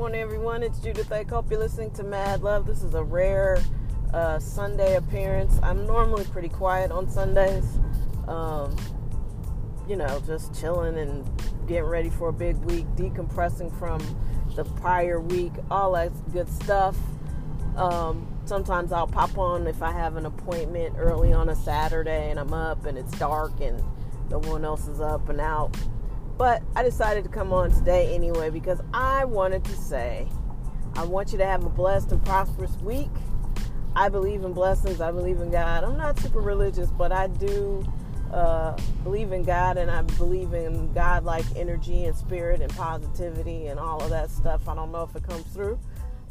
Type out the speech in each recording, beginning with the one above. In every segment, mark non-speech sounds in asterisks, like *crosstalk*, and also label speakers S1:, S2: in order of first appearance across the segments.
S1: morning, everyone. It's Judith I Hope you're listening to Mad Love. This is a rare uh, Sunday appearance. I'm normally pretty quiet on Sundays. Um, you know, just chilling and getting ready for a big week, decompressing from the prior week, all that good stuff. Um, sometimes I'll pop on if I have an appointment early on a Saturday and I'm up and it's dark and no one else is up and out. But I decided to come on today anyway because I wanted to say I want you to have a blessed and prosperous week. I believe in blessings. I believe in God. I'm not super religious, but I do uh, believe in God and I believe in God like energy and spirit and positivity and all of that stuff. I don't know if it comes through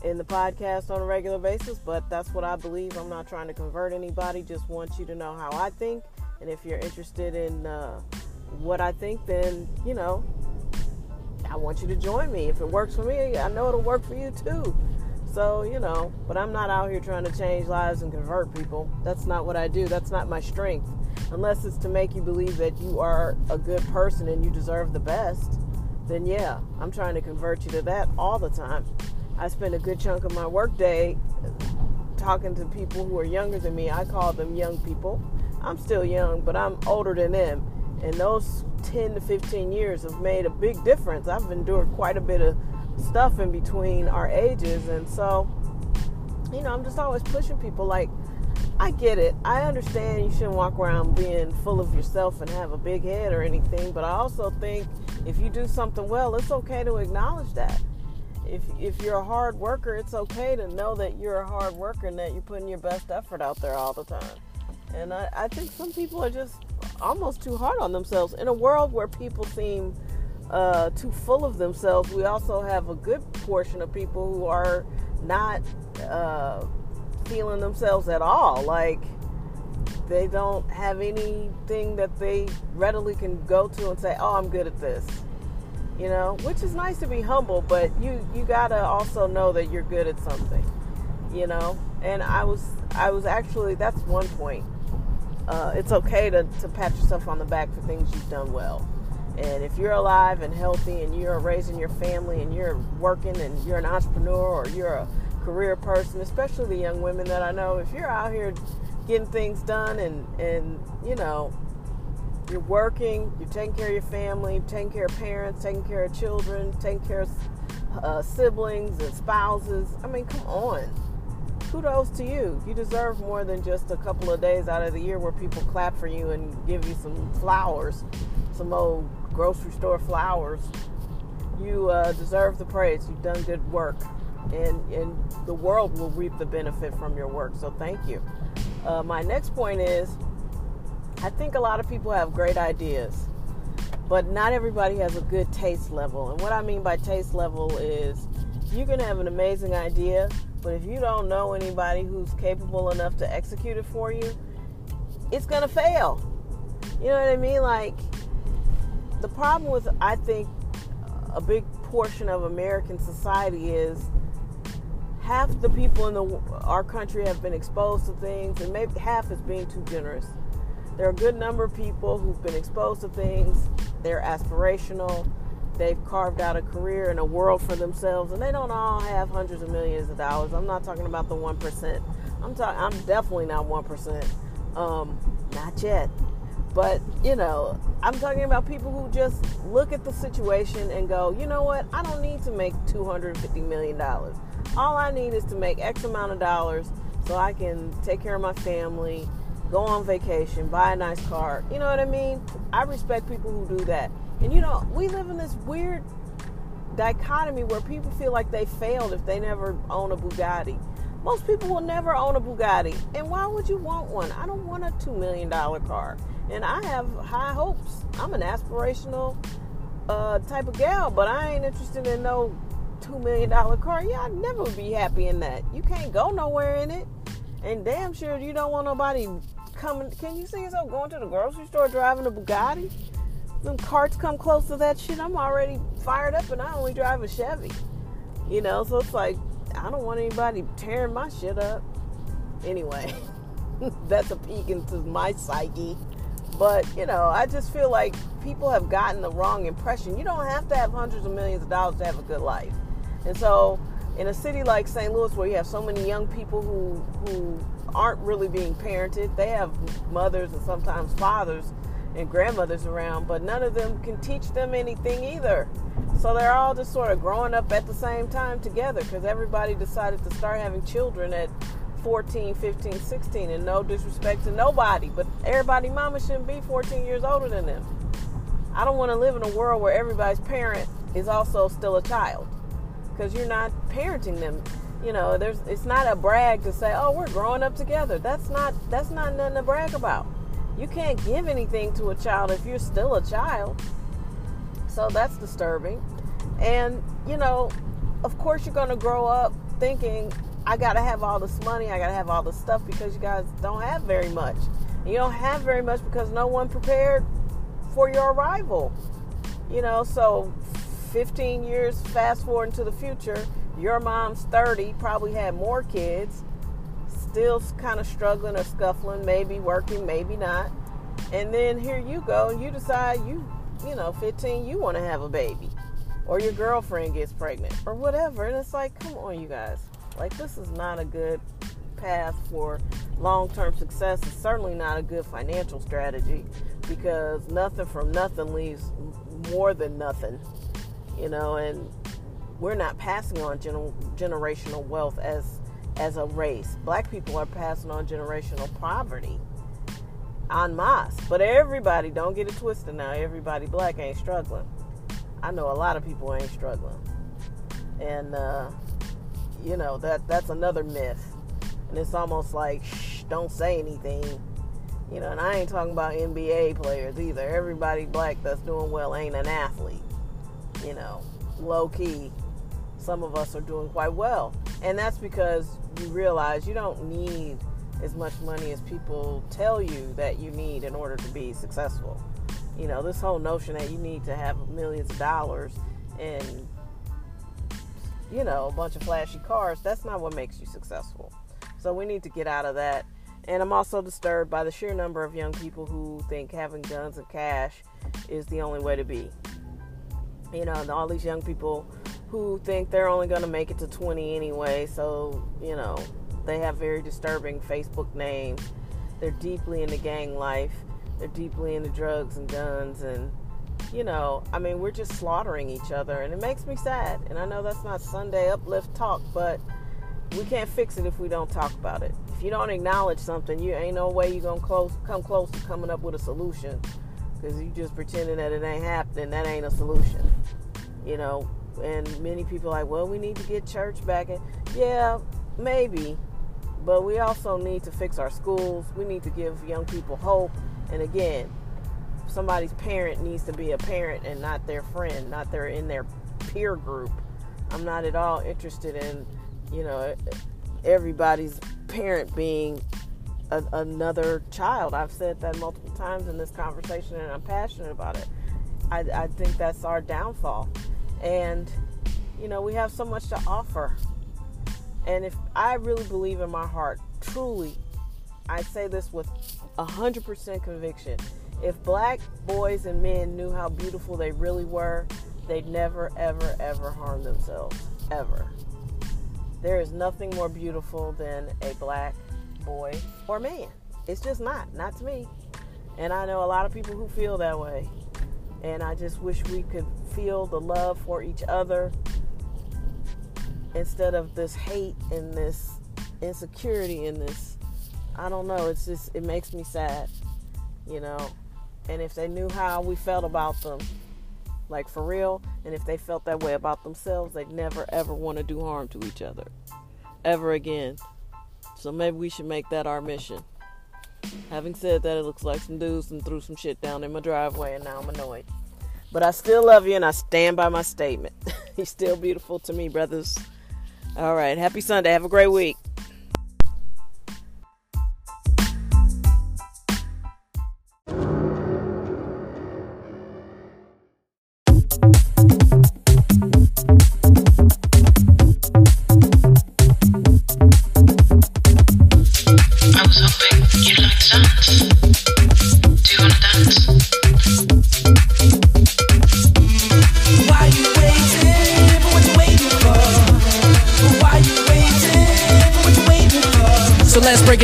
S1: in the podcast on a regular basis, but that's what I believe. I'm not trying to convert anybody, just want you to know how I think. And if you're interested in uh, what I think, then, you know, I want you to join me. If it works for me, I know it'll work for you too. So, you know, but I'm not out here trying to change lives and convert people. That's not what I do. That's not my strength. Unless it's to make you believe that you are a good person and you deserve the best, then yeah, I'm trying to convert you to that all the time. I spend a good chunk of my workday talking to people who are younger than me. I call them young people. I'm still young, but I'm older than them. And those 10 to 15 years have made a big difference. I've endured quite a bit of stuff in between our ages. And so, you know, I'm just always pushing people like, I get it. I understand you shouldn't walk around being full of yourself and have a big head or anything, but I also think if you do something well, it's okay to acknowledge that if if you're a hard worker, it's okay to know that you're a hard worker and that you're putting your best effort out there all the time. And I, I think some people are just almost too hard on themselves. In a world where people seem uh, too full of themselves, we also have a good portion of people who are not uh, feeling themselves at all. Like they don't have anything that they readily can go to and say, "Oh, I'm good at this." you know, which is nice to be humble, but you you gotta also know that you're good at something, you know. And I was I was actually that's one point. Uh, it's okay to, to pat yourself on the back for things you've done well. And if you're alive and healthy and you're raising your family and you're working and you're an entrepreneur or you're a career person, especially the young women that I know, if you're out here getting things done and, and you know, you're working, you're taking care of your family, taking care of parents, taking care of children, taking care of uh, siblings and spouses. I mean, come on. Kudos to you. You deserve more than just a couple of days out of the year where people clap for you and give you some flowers, some old grocery store flowers. You uh, deserve the praise. You've done good work, and and the world will reap the benefit from your work. So thank you. Uh, my next point is I think a lot of people have great ideas, but not everybody has a good taste level. And what I mean by taste level is you can have an amazing idea, but if you don't know anybody who's capable enough to execute it for you, it's going to fail. You know what I mean? Like, the problem with, I think, a big portion of American society is half the people in the, our country have been exposed to things, and maybe half is being too generous there are a good number of people who've been exposed to things. They're aspirational. They've carved out a career and a world for themselves, and they don't all have hundreds of millions of dollars. I'm not talking about the one percent. I'm talking. I'm definitely not one percent. Um, not yet. But you know, I'm talking about people who just look at the situation and go, you know what? I don't need to make 250 million dollars. All I need is to make X amount of dollars so I can take care of my family go on vacation, buy a nice car. You know what I mean? I respect people who do that. And you know, we live in this weird dichotomy where people feel like they failed if they never own a Bugatti. Most people will never own a Bugatti. And why would you want one? I don't want a $2 million car. And I have high hopes. I'm an aspirational uh, type of gal, but I ain't interested in no $2 million car. Yeah, I'd never be happy in that. You can't go nowhere in it. And damn sure you don't want nobody coming. Can you see yourself going to the grocery store driving a Bugatti? Them carts come close to that shit. I'm already fired up, and I only drive a Chevy. You know, so it's like I don't want anybody tearing my shit up. Anyway, *laughs* that's a peek into my psyche. But you know, I just feel like people have gotten the wrong impression. You don't have to have hundreds of millions of dollars to have a good life. And so, in a city like St. Louis, where you have so many young people who who aren't really being parented, they have mothers and sometimes fathers and grandmothers around, but none of them can teach them anything either. So they're all just sort of growing up at the same time together because everybody decided to start having children at 14, 15, 16, and no disrespect to nobody, but everybody mama shouldn't be 14 years older than them. I don't want to live in a world where everybody's parent is also still a child because you're not parenting them. You know, there's it's not a brag to say, "Oh, we're growing up together." That's not that's not nothing to brag about. You can't give anything to a child if you're still a child. So that's disturbing. And, you know, of course you're going to grow up thinking I got to have all this money, I got to have all this stuff because you guys don't have very much. You don't have very much because no one prepared for your arrival. You know, so 15 years fast forward into the future, your mom's 30, probably had more kids, still kind of struggling or scuffling, maybe working, maybe not. And then here you go and you decide you, you know, 15, you want to have a baby. Or your girlfriend gets pregnant or whatever. And it's like, come on, you guys. Like, this is not a good path for long term success. It's certainly not a good financial strategy because nothing from nothing leaves more than nothing, you know, and we're not passing on gener- generational wealth as as a race. Black people are passing on generational poverty en masse. But everybody, don't get it twisted now, everybody black ain't struggling. I know a lot of people ain't struggling. And uh, you know, that that's another myth. And it's almost like shh, don't say anything. You know, and I ain't talking about NBA players either. Everybody black that's doing well ain't an athlete. You know, low key, some of us are doing quite well. And that's because you realize you don't need as much money as people tell you that you need in order to be successful. You know, this whole notion that you need to have millions of dollars and, you know, a bunch of flashy cars, that's not what makes you successful. So we need to get out of that. And I'm also disturbed by the sheer number of young people who think having guns and cash is the only way to be. You know, and all these young people who think they're only going to make it to 20 anyway, so, you know, they have very disturbing Facebook names. They're deeply into gang life. They're deeply into drugs and guns and you know, I mean, we're just slaughtering each other and it makes me sad. And I know that's not Sunday uplift talk, but we can't fix it if we don't talk about it. If you don't acknowledge something, you ain't no way you're going to come close to coming up with a solution cuz you just pretending that it ain't happening, that ain't a solution. You know, and many people like, "Well, we need to get church back in." Yeah, maybe. But we also need to fix our schools. We need to give young people hope. And again, somebody's parent needs to be a parent and not their friend, not their in their peer group. I'm not at all interested in, you know, everybody's parent being a, another child. I've said that multiple times in this conversation, and I'm passionate about it. I, I think that's our downfall, and you know, we have so much to offer. And if I really believe in my heart, truly, I say this with 100% conviction. If black boys and men knew how beautiful they really were, they'd never, ever, ever harm themselves. Ever. There is nothing more beautiful than a black boy or man. It's just not. Not to me. And I know a lot of people who feel that way. And I just wish we could feel the love for each other instead of this hate and this insecurity and this I don't know, it's just it makes me sad, you know. And if they knew how we felt about them, like for real, and if they felt that way about themselves, they'd never ever want to do harm to each other ever again. So maybe we should make that our mission. Having said that, it looks like some dudes and threw some shit down in my driveway, and now I'm annoyed. But I still love you, and I stand by my statement. *laughs* He's still beautiful to me, brothers. All right. Happy Sunday. Have a great week.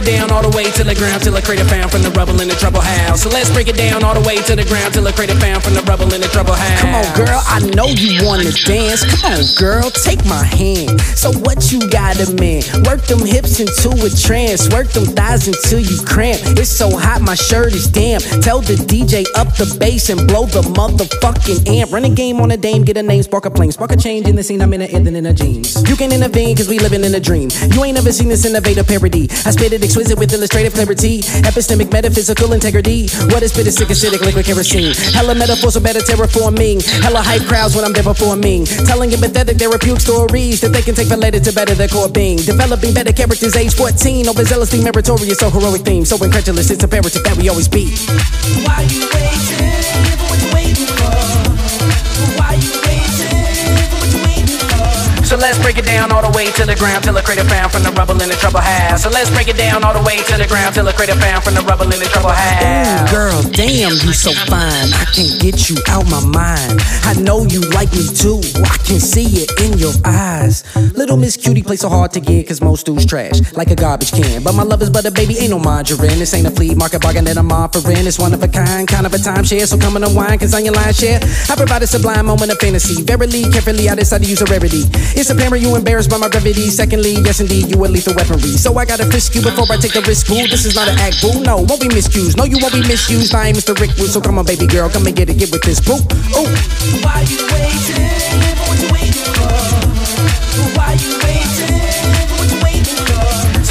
S2: It down all the way to the ground till I create a found from the rubble in the trouble house. So let's break it down all the way to the ground till I create a found from the rubble in the trouble house.
S3: Come on, girl, I know you wanna dance. Come on, girl, take my hand. So what you got a man? Work them hips into a trance. Work them thighs until you cramp. It's so hot, my shirt is damp. Tell the DJ up the bass and blow the motherfucking amp. Run a game on a dame, get a name, spark a plane, spark a change in the scene. I'm in a ending in a jeans. You can intervene, cause we living in a dream. You ain't never seen this innovator parody. I spit it exquisite with illustrative clarity. Epistemic, metaphysical integrity. What is is sick acidic liquid kerosene. Hella metaphors so better terraforming. Hella hype crowds when I'm there performing. Telling empathetic therapeutic stories that they can take related to better their core being. Developing better characters age 14. Overzealously meritorious, so heroic theme. So incredulous, it's imperative that we always be.
S2: Why you waiting So let's break it down all the way to the ground till a found from the rubble in the trouble house. So let's break it down all the way to the ground till a found from the rubble in the trouble
S3: Ooh, girl, damn, you so fine. I can't get you out my mind. I know you like me too. I can see it in your eyes. Little Miss Cutie play so hard to get, cause most dudes trash, like a garbage can. But my love is but a baby, ain't no margarine. This ain't a flea market bargain that I'm offering. It's one of a kind, kind of a timeshare. So come and unwind, cause on your line share. I provide a sublime moment of fantasy. Verily, carefully, I decided to use a rarity. It's apparent you embarrassed by my brevity. Secondly, yes indeed, you a lethal weaponry. So I gotta frisk you before I take the risk, boo. This is not an act, boo. No, won't be misused. No, you won't be misused. I ain't Mr. Rick Wood, so come on, baby girl, come and get it, get with this, boo. Ooh.
S2: Why you waiting? What you waiting for? Why you waiting?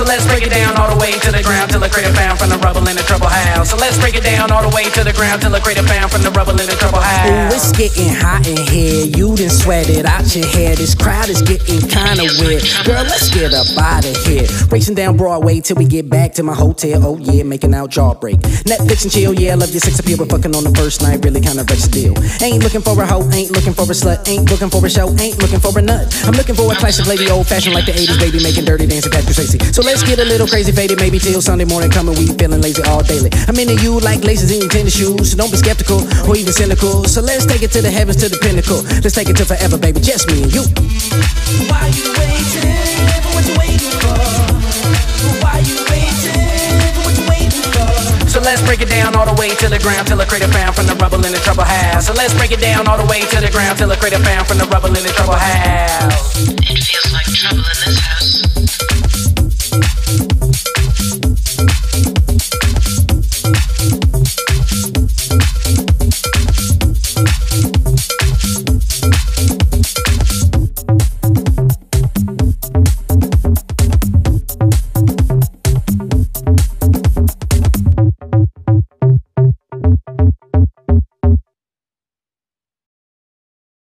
S2: So let's break it down all the way to the ground till I create a from the rubble in the trouble house. So let's break it down all the way to the ground till I create a from the rubble in the trouble house.
S3: Ooh, it's getting hot in here. You done sweated out your hair. This crowd is getting kinda weird. Girl, let's get up out of here. Racing down Broadway till we get back to my hotel. Oh yeah, making out jawbreak. Netflix and chill, yeah, love your sex appeal, but fucking on the first night really kinda wrecks the deal. Ain't looking for a hoe, ain't looking for a slut, ain't looking for a show, ain't looking for a nut. I'm looking for a classic lady, old fashioned like the 80s, baby, making dirty dancing Patrick Swayze. So let's get a little crazy faded, maybe till Sunday morning coming. We feeling lazy all daily. I'm into you like laces in your tennis shoes, so don't be skeptical or even cynical. So let's take it to the heavens, to the pinnacle. Let's take it to forever, baby, just me and you.
S2: Why you waiting? What you waiting for? Why you waiting? What you waiting for? So let's break it down all the way to the ground till I create a found from the rubble in the trouble house. So let's break it down all the way to the ground till I create a found from the rubble in the trouble house.
S4: It feels like trouble in this house.